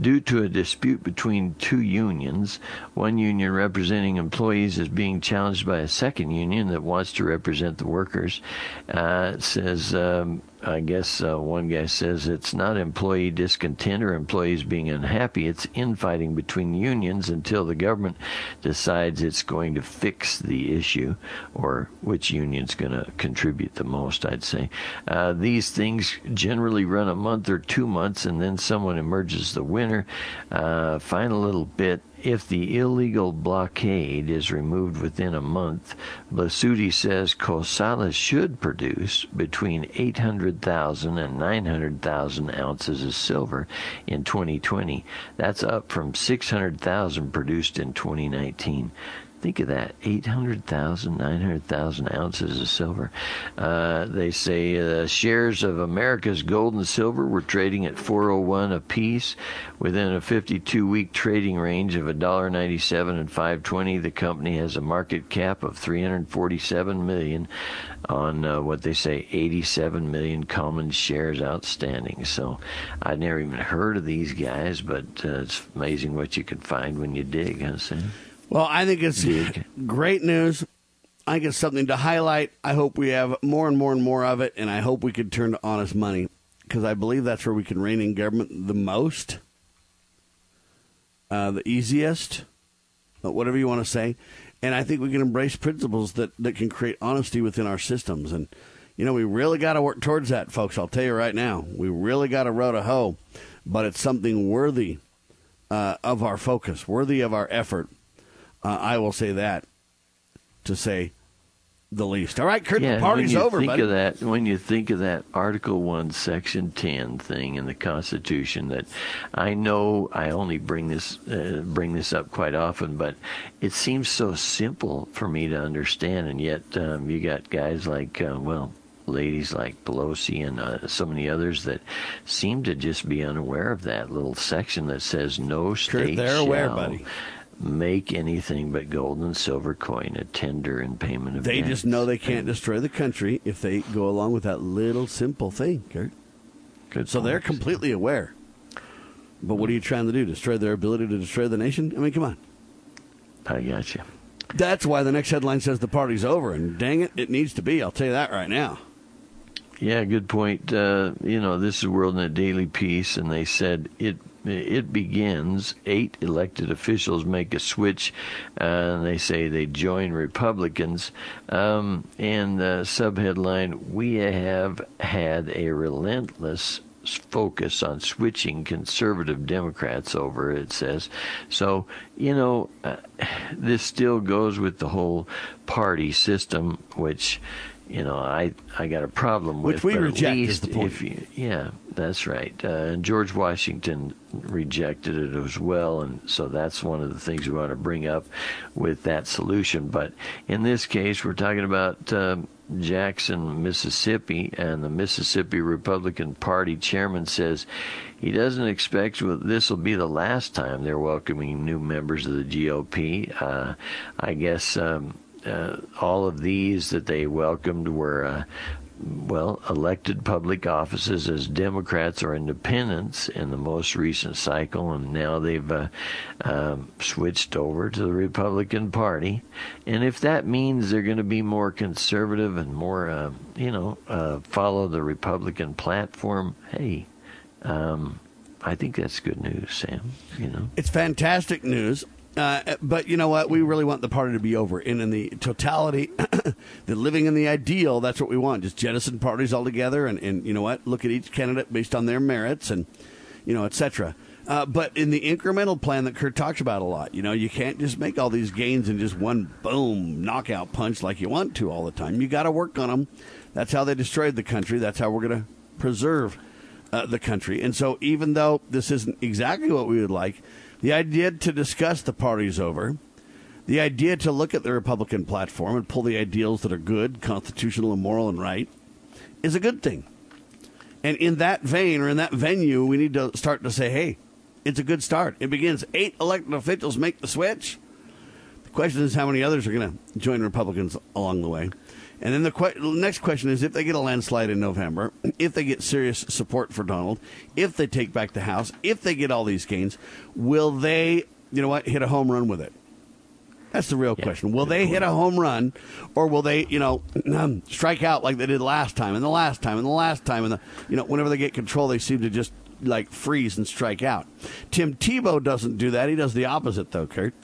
due to a dispute between two unions. One union representing employees is being challenged by a second union that wants to represent the workers. Uh, it says. Um, I guess uh, one guy says it's not employee discontent or employees being unhappy. It's infighting between unions until the government decides it's going to fix the issue or which union's going to contribute the most, I'd say. Uh, these things generally run a month or two months and then someone emerges the winner. Uh, final little bit if the illegal blockade is removed within a month, Blasutti says COSALA should produce between 800,000 and 900,000 ounces of silver in 2020. That's up from 600,000 produced in 2019. Think of that 800,000, 900,000 ounces of silver. Uh, they say uh, shares of America's gold and silver were trading at 401 apiece within a 52 week trading range of $1.97 and 520. The company has a market cap of 347 million on uh, what they say 87 million common shares outstanding. So I'd never even heard of these guys, but uh, it's amazing what you can find when you dig, huh, Sam? Well, I think it's great news. I think it's something to highlight. I hope we have more and more and more of it, and I hope we can turn to honest money because I believe that's where we can rein in government the most, uh, the easiest, whatever you want to say. And I think we can embrace principles that, that can create honesty within our systems. And, you know, we really got to work towards that, folks. I'll tell you right now. We really got to row to hoe, but it's something worthy uh, of our focus, worthy of our effort. Uh, I will say that to say the least. All right, Kurt, yeah, the party's when you over, think buddy. Of that, when you think of that Article 1, Section 10 thing in the Constitution, that I know I only bring this, uh, bring this up quite often, but it seems so simple for me to understand, and yet um, you got guys like, uh, well, ladies like Pelosi and uh, so many others that seem to just be unaware of that little section that says no state they're shall aware, buddy. Make anything but gold and silver coin a tender in payment of They debts. just know they can't destroy the country if they go along with that little simple thing, Kurt. Good so they're completely aware. But what are you trying to do? Destroy their ability to destroy the nation? I mean, come on. I got you. That's why the next headline says the party's over, and dang it, it needs to be. I'll tell you that right now. Yeah, good point. Uh, you know, this is World Net Daily Piece, and they said it it begins. Eight elected officials make a switch, and they say they join Republicans. Um, and the subheadline: We have had a relentless focus on switching conservative Democrats over, it says. So, you know, uh, this still goes with the whole party system, which, you know, I, I got a problem with. Which we reject is the point. You, yeah, that's right. Uh, and George Washington rejected it as well, and so that's one of the things we want to bring up with that solution. But in this case, we're talking about um, Jackson, Mississippi, and the Mississippi Republican Party chairman says he doesn't expect this will be the last time they're welcoming new members of the GOP. Uh, I guess. Um, uh, all of these that they welcomed were, uh, well, elected public offices as Democrats or independents in the most recent cycle, and now they've uh, um, switched over to the Republican Party. And if that means they're going to be more conservative and more, uh, you know, uh, follow the Republican platform, hey, um, I think that's good news, Sam. You know, It's fantastic news. Uh, but you know what? We really want the party to be over. And in the totality, <coughs> the living in the ideal, that's what we want. Just jettison parties altogether. And, and you know what? Look at each candidate based on their merits and, you know, et cetera. Uh, but in the incremental plan that Kurt talks about a lot, you know, you can't just make all these gains in just one boom knockout punch like you want to all the time. You got to work on them. That's how they destroyed the country. That's how we're going to preserve uh, the country. And so, even though this isn't exactly what we would like, the idea to discuss the parties over, the idea to look at the Republican platform and pull the ideals that are good, constitutional, and moral and right, is a good thing. And in that vein or in that venue, we need to start to say, hey, it's a good start. It begins eight elected officials make the switch. The question is how many others are going to join Republicans along the way. And then the que- next question is if they get a landslide in November, if they get serious support for Donald, if they take back the House, if they get all these gains, will they, you know what, hit a home run with it? That's the real question. Will they hit a home run, or will they, you know, um, strike out like they did last time, and the last time, and the last time, and the, you know, whenever they get control, they seem to just like freeze and strike out. Tim Tebow doesn't do that. He does the opposite, though, Kurt.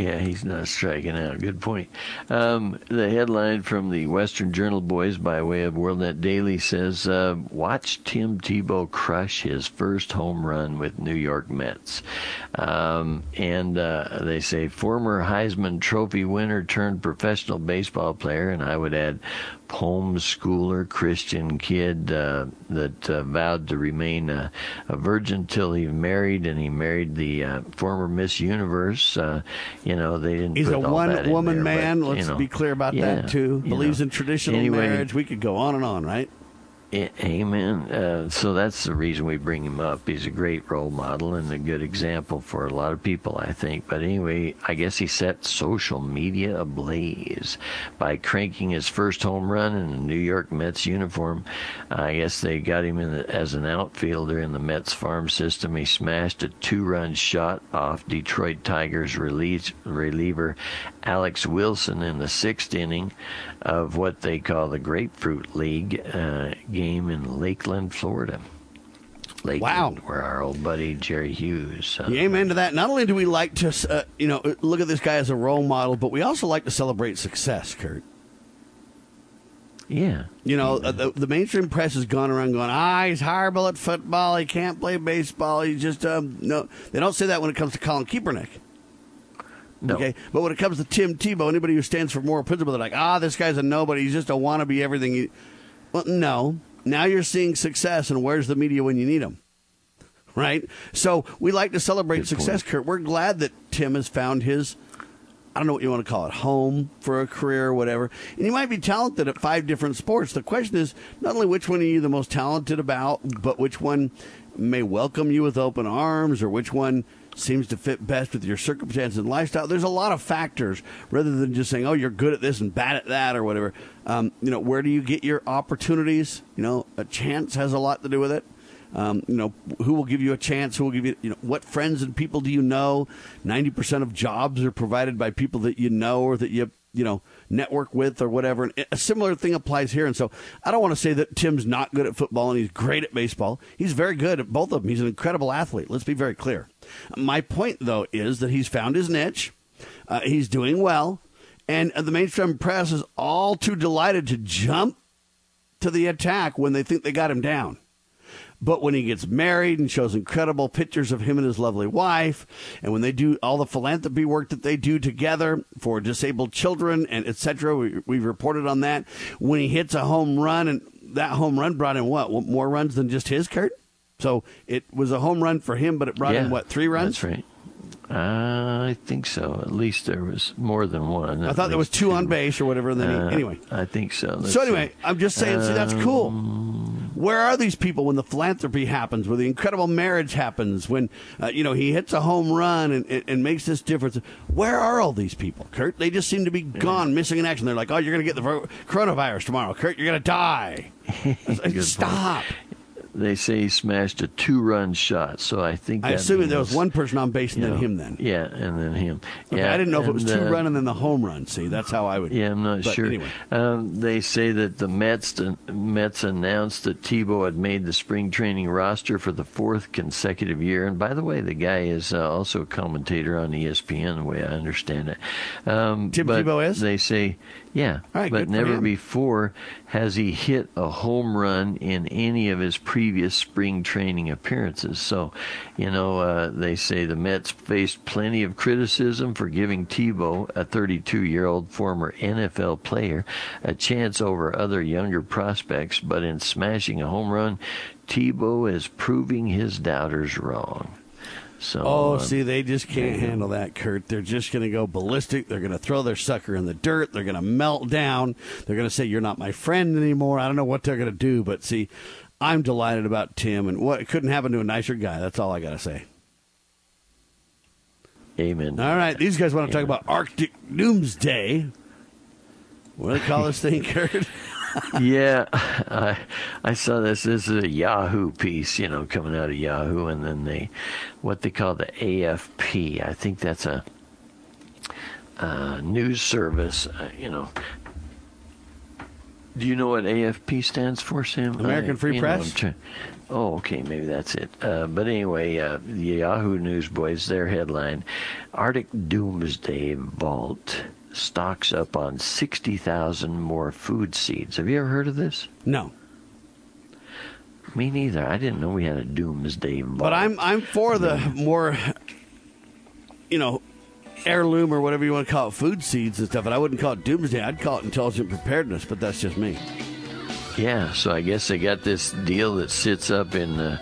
Yeah, he's not striking out. Good point. Um, the headline from the Western Journal Boys by way of WorldNet Daily says, uh, "Watch Tim Tebow crush his first home run with New York Mets." Um, and uh, they say former Heisman Trophy winner turned professional baseball player, and I would add homeschooler Christian kid uh, that uh, vowed to remain a, a, virgin till he married, and he married the uh, former Miss Universe. Uh, you know, they didn't. He's a one-woman man. But, Let's know, be clear about yeah, that too. Believes know. in traditional anyway, marriage. We could go on and on, right? Amen. Uh, so that's the reason we bring him up. He's a great role model and a good example for a lot of people, I think. But anyway, I guess he set social media ablaze by cranking his first home run in a New York Mets uniform. I guess they got him the, as an outfielder in the Mets farm system. He smashed a two-run shot off Detroit Tigers release, reliever Alex Wilson in the sixth inning of what they call the Grapefruit League uh, game in Lakeland, Florida. Lakeland, wow. where our old buddy Jerry Hughes. Uh, yeah, amen to that. Not only do we like to, uh, you know, look at this guy as a role model, but we also like to celebrate success, Kurt. Yeah. You know, uh, the, the, mainstream press has gone around going, ah, he's horrible at football. He can't play baseball. He just, um, no. They don't say that when it comes to Colin Kaepernick. No. Okay, but when it comes to Tim Tebow, anybody who stands for moral principle, they're like, ah, this guy's a nobody. He's just a wannabe everything. He... Well, no. Now you're seeing success, and where's the media when you need them? Right? So we like to celebrate Good success, point. Kurt. We're glad that Tim has found his, I don't know what you want to call it, home for a career or whatever. And you might be talented at five different sports. The question is not only which one are you the most talented about, but which one may welcome you with open arms or which one seems to fit best with your circumstances and lifestyle. There's a lot of factors rather than just saying, "Oh, you're good at this and bad at that" or whatever. Um, you know, where do you get your opportunities? You know, a chance has a lot to do with it. Um, you know, who will give you a chance? Who will give you, you know, what friends and people do you know? 90% of jobs are provided by people that you know or that you, you know, network with or whatever. And a similar thing applies here. And so I don't want to say that Tim's not good at football and he's great at baseball. He's very good at both of them. He's an incredible athlete. Let's be very clear. My point, though, is that he's found his niche. Uh, he's doing well. And the mainstream press is all too delighted to jump to the attack when they think they got him down. But when he gets married and shows incredible pictures of him and his lovely wife, and when they do all the philanthropy work that they do together for disabled children and etc., we, we've reported on that. When he hits a home run, and that home run brought in what more runs than just his, Kurt? So it was a home run for him, but it brought yeah, in what three runs? That's right. Uh, I think so. At least there was more than one. I thought there was two, two, on base or whatever. And then uh, anyway, I think so. Let's so anyway, see. I'm just saying. see, that's cool. Um, Where are these people when the philanthropy happens, when the incredible marriage happens, when uh, you know he hits a home run and, and, and, makes this difference? Where are all these people, Kurt? They just seem to be gone, missing in action. They're like, oh, you're going to get the coronavirus tomorrow, Kurt. You're going to die. <laughs> Stop. Point they say he smashed a two-run shot. So I think I assume there was one person on base and then know, him. Then yeah, and then him. Okay, yeah, I didn't know if it was two uh, run and then the home run. See, that's how I would. Yeah, I'm not but sure. Anyway, um, they say that the Mets the Mets announced that Tebow had made the spring training roster for the fourth consecutive year. And by the way, the guy is uh, also a commentator on ESPN, the way I understand it. Um, Tim Tebow is. They say, yeah, right, but never before has he hit a home run in any of his previous spring training appearances. So, you know, uh, they say the Mets faced plenty of criticism for giving Tebow, a 32 year old former NFL player, a chance over other younger prospects, but in smashing a home run, Tebow is proving his doubters wrong. So, Oh, um, see, they just can't yeah. handle that, Kurt. They're just going to go ballistic. They're going to throw their sucker in the dirt. They're going to melt down. They're going to say, You're not my friend anymore. I don't know what they're going to do, but see, I'm delighted about Tim, and what couldn't happen to a nicer guy. That's all I got to say. Amen. All right, these guys want to talk about Arctic Doomsday. What do they call this thing, <laughs> Kurt? Yeah, <laughs> I I saw this. This is a Yahoo piece, you know, coming out of Yahoo, and then they, what they call the AFP. I think that's a, uh news service. Uh, you know. Do you know what AFP stands for, Sam? American I- Free know, Press? I'm oh, okay, maybe that's it. Uh, but anyway, uh, the Yahoo Newsboys, their headline: Arctic Doomsday Vault stocks up on 60,000 more food seeds. Have you ever heard of this? No. Me neither. I didn't know we had a doomsday vault. But I'm I'm for the more, you know, heirloom or whatever you want to call it, food seeds and stuff. And I wouldn't call it doomsday. I'd call it intelligent preparedness. But that's just me. Yeah, so I guess they got this deal that sits up in the.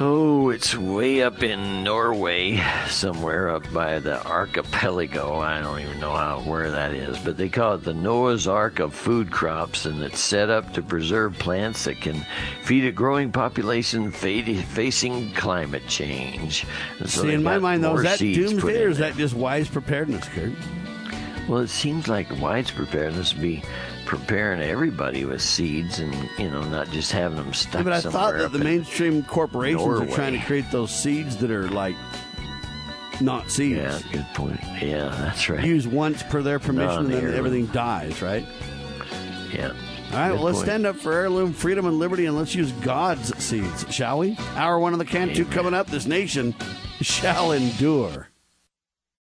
Oh, it's way up in Norway, somewhere up by the archipelago. I don't even know how where that is, but they call it the Noah's Ark of food crops, and it's set up to preserve plants that can feed a growing population facing climate change. And so See, in my mind, though, is that doomsday or is that just wise preparedness, Kurt? Well, it seems like wise preparedness would be preparing everybody with seeds and, you know, not just having them stuck Yeah, but I thought that the mainstream corporations are trying to create those seeds that are like not seeds. Yeah, good point. Yeah, that's right. Used once per their permission, and then Non-heirloom. everything dies, right? Yeah. All right, well, let's point. stand up for heirloom, freedom, and liberty, and let's use God's seeds, shall we? Hour one of the Cantu coming up. This nation <laughs> shall endure.